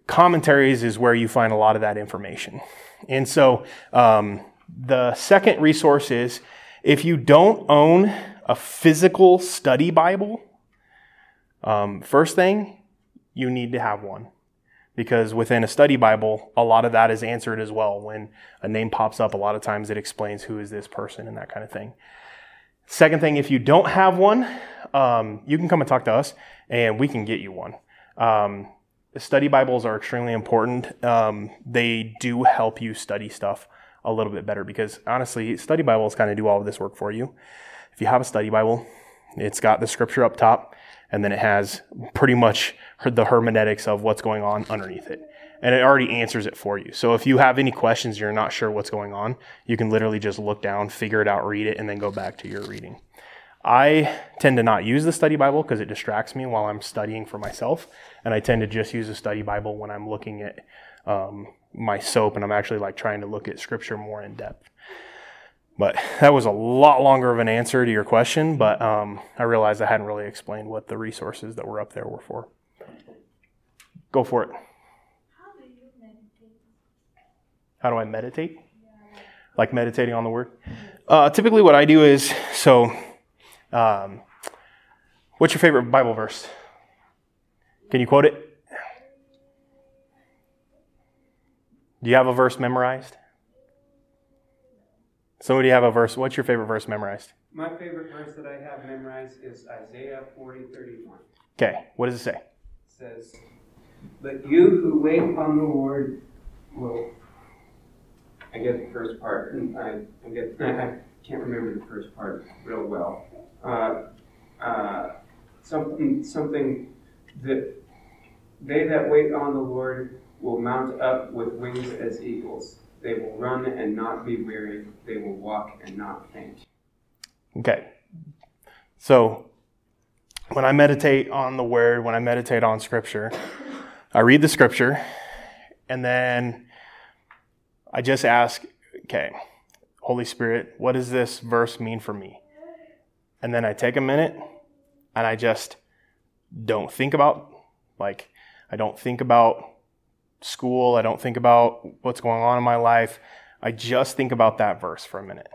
Commentaries is where you find a lot of that information. And so um, the second resource is if you don't own a physical study Bible, um, first thing, you need to have one. Because within a study Bible, a lot of that is answered as well. When a name pops up, a lot of times it explains who is this person and that kind of thing. Second thing, if you don't have one, um, you can come and talk to us and we can get you one. Um, study Bibles are extremely important. Um, they do help you study stuff a little bit better because honestly, study Bibles kind of do all of this work for you. If you have a study Bible, it's got the scripture up top and then it has pretty much the hermeneutics of what's going on underneath it and it already answers it for you. So if you have any questions, you're not sure what's going on, you can literally just look down, figure it out, read it, and then go back to your reading. I tend to not use the study Bible because it distracts me while I'm studying for myself, and I tend to just use a study Bible when I'm looking at um, my SOAP and I'm actually like trying to look at scripture more in depth. But that was a lot longer of an answer to your question, but um, I realized I hadn't really explained what the resources that were up there were for. Go for it. How do I meditate? Like meditating on the word? Uh, typically, what I do is so. Um, what's your favorite Bible verse? Can you quote it? Do you have a verse memorized? Somebody have a verse. What's your favorite verse memorized? My favorite verse that I have memorized is Isaiah 40 31. Okay, what does it say? It says, But you who wait on the Lord will I get the first part, and I, I get I can't remember the first part real well. Uh, uh, something something that they that wait on the Lord will mount up with wings as eagles. They will run and not be weary. They will walk and not faint. Okay. So when I meditate on the word, when I meditate on scripture, I read the scripture and then I just ask, okay, Holy Spirit, what does this verse mean for me? And then I take a minute and I just don't think about, like, I don't think about school. I don't think about what's going on in my life. I just think about that verse for a minute.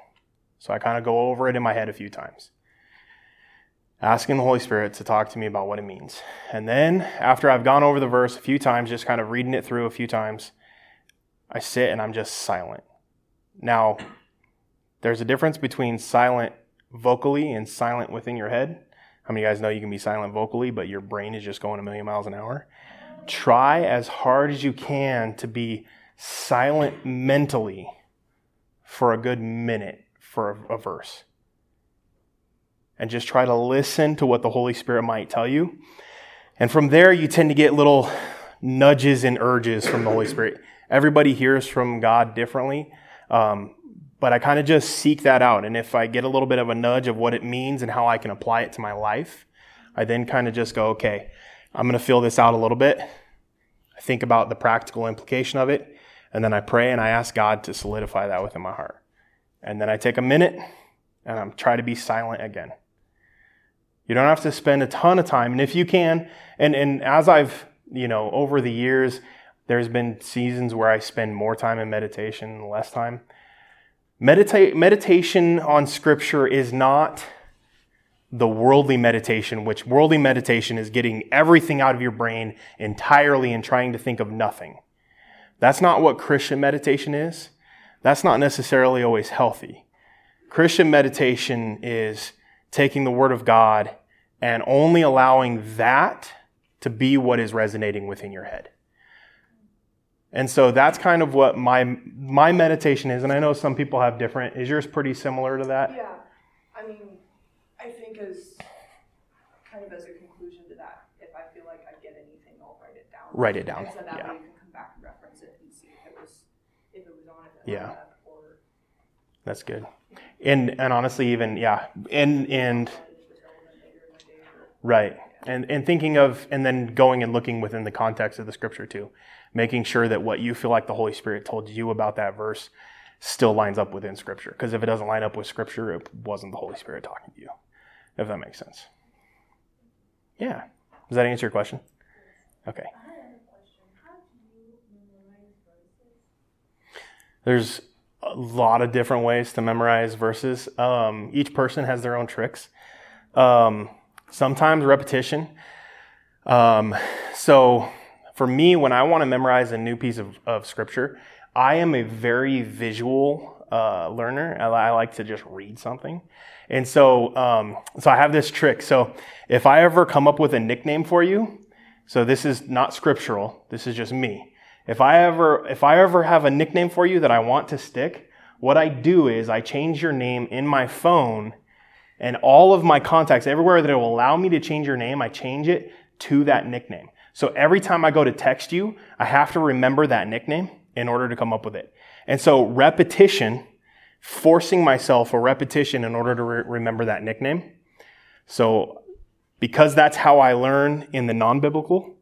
So I kind of go over it in my head a few times, asking the Holy Spirit to talk to me about what it means. And then after I've gone over the verse a few times, just kind of reading it through a few times, I sit and I'm just silent. Now, there's a difference between silent vocally and silent within your head. How many of you guys know you can be silent vocally, but your brain is just going a million miles an hour? Try as hard as you can to be silent mentally for a good minute for a, a verse. And just try to listen to what the Holy Spirit might tell you. And from there, you tend to get little nudges and urges from the Holy Spirit. Everybody hears from God differently. Um, but I kind of just seek that out. And if I get a little bit of a nudge of what it means and how I can apply it to my life, I then kind of just go, okay, I'm going to fill this out a little bit. I think about the practical implication of it. And then I pray and I ask God to solidify that within my heart. And then I take a minute and I'm try to be silent again. You don't have to spend a ton of time. And if you can, and, and as I've, you know, over the years, there's been seasons where I spend more time in meditation, and less time. Meditate, meditation on scripture is not the worldly meditation, which worldly meditation is getting everything out of your brain entirely and trying to think of nothing. That's not what Christian meditation is. That's not necessarily always healthy. Christian meditation is taking the Word of God and only allowing that to be what is resonating within your head. And so that's kind of what my my meditation is, and I know some people have different. Is yours pretty similar to that? Yeah, I mean, I think as kind of as a conclusion to that, if I feel like I get anything, I'll write it down. Write it down. And so that Yeah. way you can come back and reference it and see if it was if it was on it. Yeah. Or That's good. And and honestly, even yeah, and and if it was relevant later in the day. Or, Right. And and thinking of and then going and looking within the context of the scripture too. Making sure that what you feel like the Holy Spirit told you about that verse still lines up within scripture. Because if it doesn't line up with scripture, it wasn't the Holy Spirit talking to you. If that makes sense. Yeah. Does that answer your question? Okay. There's a lot of different ways to memorize verses. Um, each person has their own tricks. Um, sometimes repetition. Um, so for me, when I want to memorize a new piece of, of scripture, I am a very visual uh, learner. I, I like to just read something. And so, um, so I have this trick. So if I ever come up with a nickname for you, so this is not scriptural. This is just me. If I ever, if I ever have a nickname for you that I want to stick, what I do is I change your name in my phone and all of my contacts, everywhere that it will allow me to change your name, I change it to that nickname. So every time I go to text you, I have to remember that nickname in order to come up with it. And so repetition, forcing myself a repetition in order to re- remember that nickname. So because that's how I learn in the non-biblical,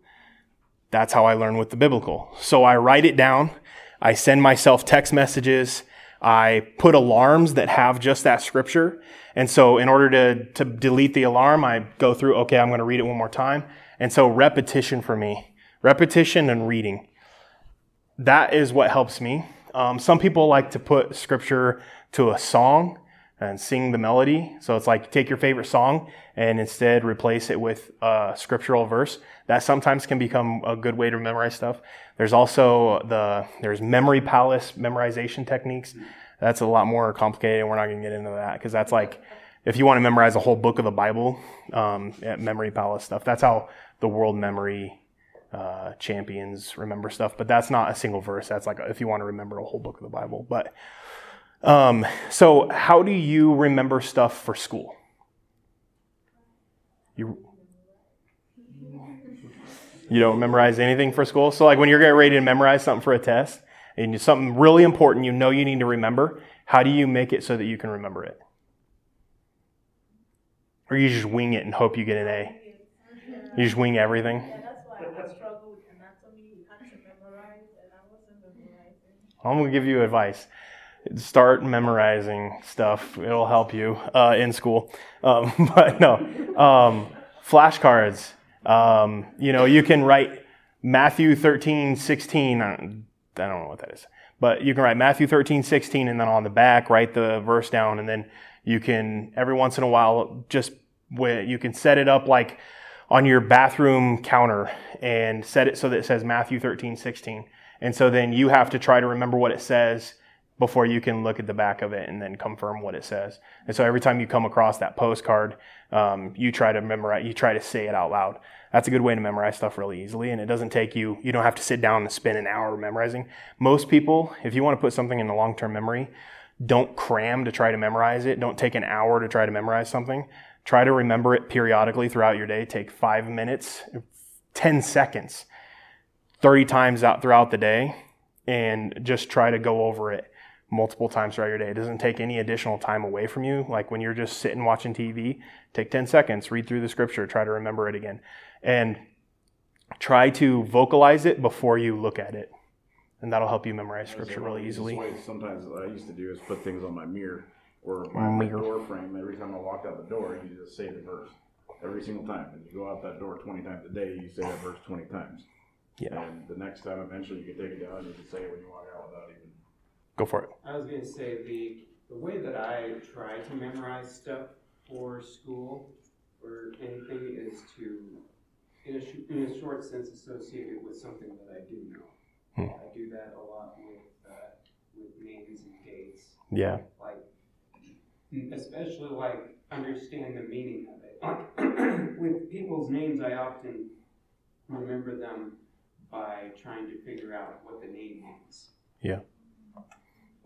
that's how I learn with the biblical. So I write it down. I send myself text messages. I put alarms that have just that scripture. And so in order to, to delete the alarm, I go through, okay, I'm going to read it one more time. And so repetition for me, repetition and reading. That is what helps me. Um, some people like to put scripture to a song and sing the melody. So it's like take your favorite song and instead replace it with a scriptural verse. That sometimes can become a good way to memorize stuff. There's also the there's memory palace memorization techniques. That's a lot more complicated. and We're not going to get into that because that's like if you want to memorize a whole book of the Bible, um, memory palace stuff. That's how the world memory uh, champions remember stuff. But that's not a single verse. That's like if you want to remember a whole book of the Bible. But um, so, how do you remember stuff for school? You you don't memorize anything for school. So, like when you're getting ready to memorize something for a test, and something really important you know you need to remember, how do you make it so that you can remember it? Or you just wing it and hope you get an A? You just wing everything? Yeah, that's why I struggle with anatomy. You had to memorize, and I wasn't memorizing. I'm gonna give you advice. Start memorizing stuff. It'll help you uh, in school. Um, but no, um, flashcards. Um, you know, you can write Matthew 13, 16. I don't I don't know what that is, but you can write Matthew 13, 16, and then on the back write the verse down, and then you can every once in a while just you can set it up like on your bathroom counter and set it so that it says Matthew 13, 16. And so then you have to try to remember what it says before you can look at the back of it and then confirm what it says. And so every time you come across that postcard, um, you try to memorize, you try to say it out loud. That's a good way to memorize stuff really easily. And it doesn't take you, you don't have to sit down and spend an hour memorizing. Most people, if you want to put something in the long term memory, don't cram to try to memorize it. Don't take an hour to try to memorize something. Try to remember it periodically throughout your day. Take five minutes, 10 seconds, 30 times out throughout the day, and just try to go over it multiple times throughout your day. It doesn't take any additional time away from you. Like when you're just sitting watching TV, take 10 seconds, read through the scripture, try to remember it again. And try to vocalize it before you look at it. and that'll help you memorize scripture really easily. Sometimes what I used to do is put things on my mirror or my, my door frame. Every time I walk out the door, you just say the verse every single time. And you go out that door twenty times a day, you say that verse twenty times. Yeah. And the next time, eventually, you can take it down and you can say it when you walk out without even. Go for it. I was gonna say the the way that I try to memorize stuff for school or anything is to, in a, sh- in a short sense, associate it with something that I do know. Hmm. I do that a lot with uh, with names and dates, Yeah. like especially like understand the meaning of it. Like with people's names, I often remember them by trying to figure out what the name means. Yeah,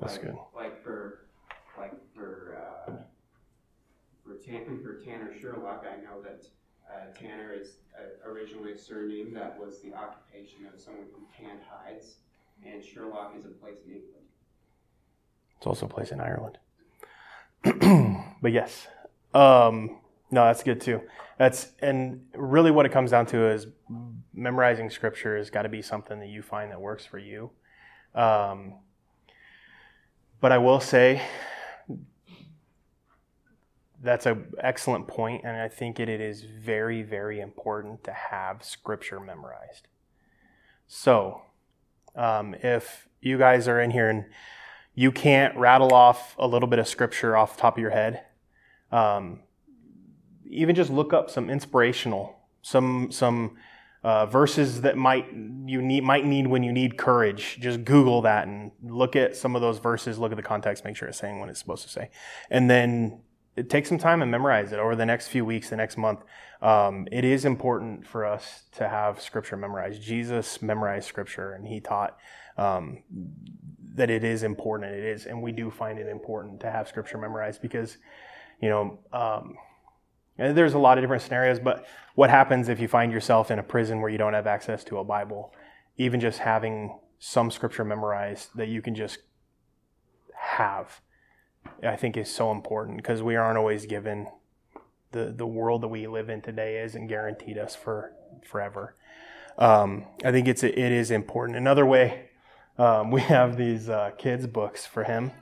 that's like, good. Like for, like for, uh, for Tan, for Tanner Sherlock, I know that, uh, Tanner is uh, originally a surname that was the occupation of someone who tanned hides, and Sherlock is a place in England. It's also a place in Ireland. but yes, um, no, that's good too. That's and really what it comes down to is memorizing scripture has got to be something that you find that works for you. Um, but I will say that's an excellent point, and I think it, it is very, very important to have scripture memorized. So, um, if you guys are in here and you can't rattle off a little bit of scripture off the top of your head, um, even just look up some inspirational, some some uh, verses that might you need might need when you need courage. Just Google that and look at some of those verses. Look at the context. Make sure it's saying what it's supposed to say, and then take some time and memorize it over the next few weeks, the next month. Um, it is important for us to have scripture memorized. Jesus memorized scripture, and he taught um, that it is important. It is, and we do find it important to have scripture memorized because, you know, um, there's a lot of different scenarios. But what happens if you find yourself in a prison where you don't have access to a Bible? Even just having some scripture memorized that you can just have, I think is so important because we aren't always given the the world that we live in today isn't guaranteed us for forever. Um, I think it's it is important. Another way um, we have these uh, kids books for him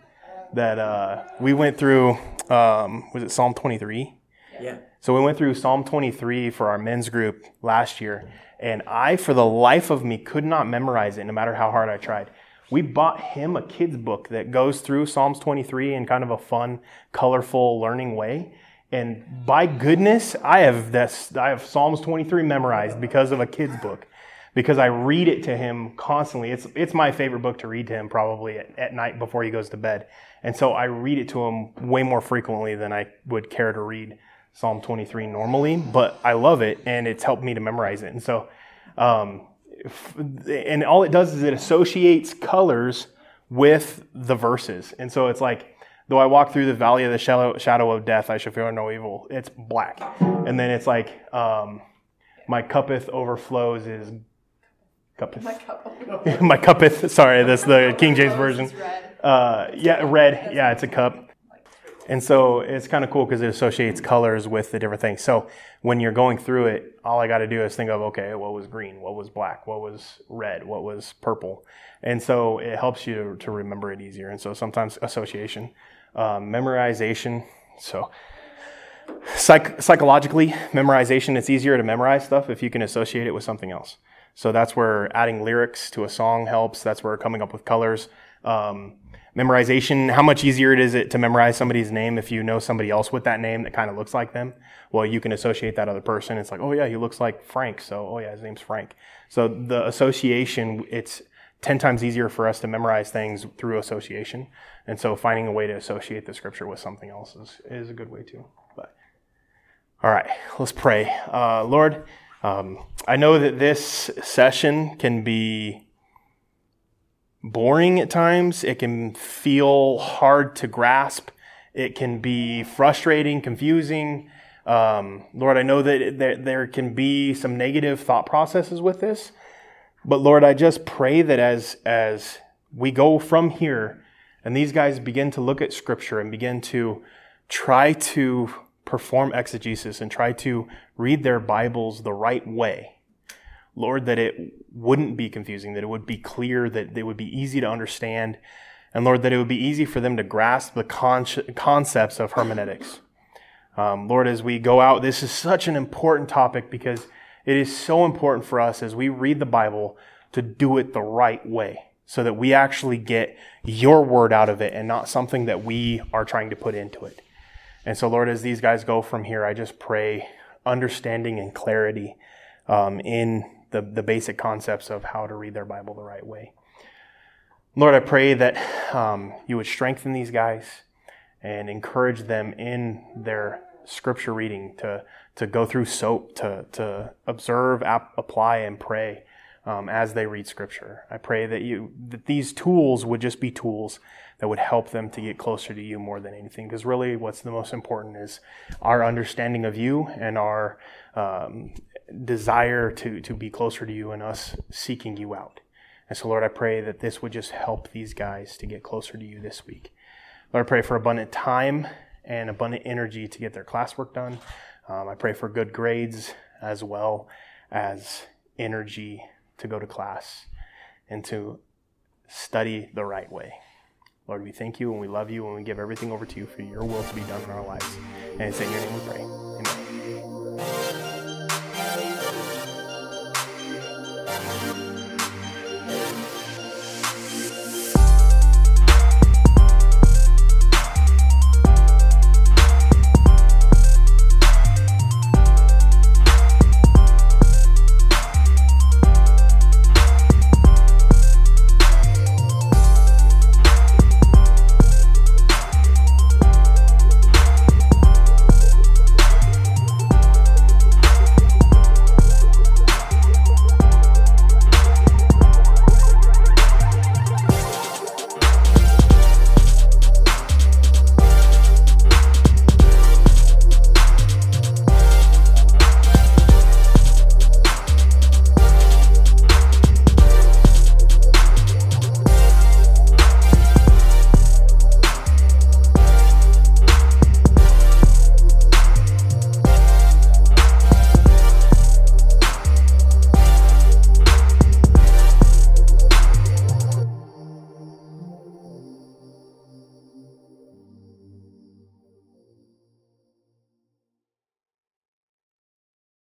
that uh, we went through. Um, was it Psalm 23? Yeah. So we went through Psalm 23 for our men's group last year, and I, for the life of me, could not memorize it no matter how hard I tried. We bought him a kid's book that goes through Psalms 23 in kind of a fun, colorful, learning way. And by goodness, I have this, I have Psalms 23 memorized because of a kid's book, because I read it to him constantly. It's it's my favorite book to read to him probably at, at night before he goes to bed, and so I read it to him way more frequently than I would care to read Psalm 23 normally. But I love it, and it's helped me to memorize it. And so, um, and all it does is it associates colors with the verses, and so it's like though I walk through the valley of the shadow, shadow of death, I shall fear no evil. It's black. And then it's like, um, my cuppeth overflows is cuppeth. My cup. my cuppeth. Sorry, that's the King James version. Red. Uh, yeah, red. Yeah, it's a cup. And so it's kind of cool because it associates colors with the different things. So when you're going through it, all I got to do is think of, okay, what was green? What was black? What was red? What was purple? And so it helps you to remember it easier. And so sometimes association, um, memorization. So psych- psychologically, memorization, it's easier to memorize stuff if you can associate it with something else. So that's where adding lyrics to a song helps. That's where coming up with colors. Um, memorization, how much easier it is it to memorize somebody's name if you know somebody else with that name that kind of looks like them? Well, you can associate that other person. It's like, oh yeah, he looks like Frank. So, oh yeah, his name's Frank. So the association, it's 10 times easier for us to memorize things through association. And so finding a way to associate the scripture with something else is, is a good way too. But all right, let's pray. Uh, Lord, um, I know that this session can be boring at times. It can feel hard to grasp. It can be frustrating, confusing. Um, Lord, I know that there, there can be some negative thought processes with this. But Lord, I just pray that as, as we go from here and these guys begin to look at scripture and begin to try to perform exegesis and try to read their Bibles the right way. Lord, that it wouldn't be confusing, that it would be clear, that it would be easy to understand, and Lord, that it would be easy for them to grasp the con- concepts of hermeneutics. Um, Lord, as we go out, this is such an important topic because it is so important for us as we read the Bible to do it the right way so that we actually get your word out of it and not something that we are trying to put into it. And so, Lord, as these guys go from here, I just pray understanding and clarity um, in the, the basic concepts of how to read their Bible the right way. Lord, I pray that um, you would strengthen these guys and encourage them in their scripture reading to, to go through SOAP, to, to observe, ap- apply, and pray um, as they read scripture. I pray that you that these tools would just be tools that would help them to get closer to you more than anything. Because really, what's the most important is our understanding of you and our um, desire to to be closer to you and us seeking you out. And so, Lord, I pray that this would just help these guys to get closer to you this week. Lord, I pray for abundant time and abundant energy to get their classwork done. Um, I pray for good grades as well as energy to go to class and to study the right way. Lord, we thank you and we love you and we give everything over to you for your will to be done in our lives. And it's in your name we pray.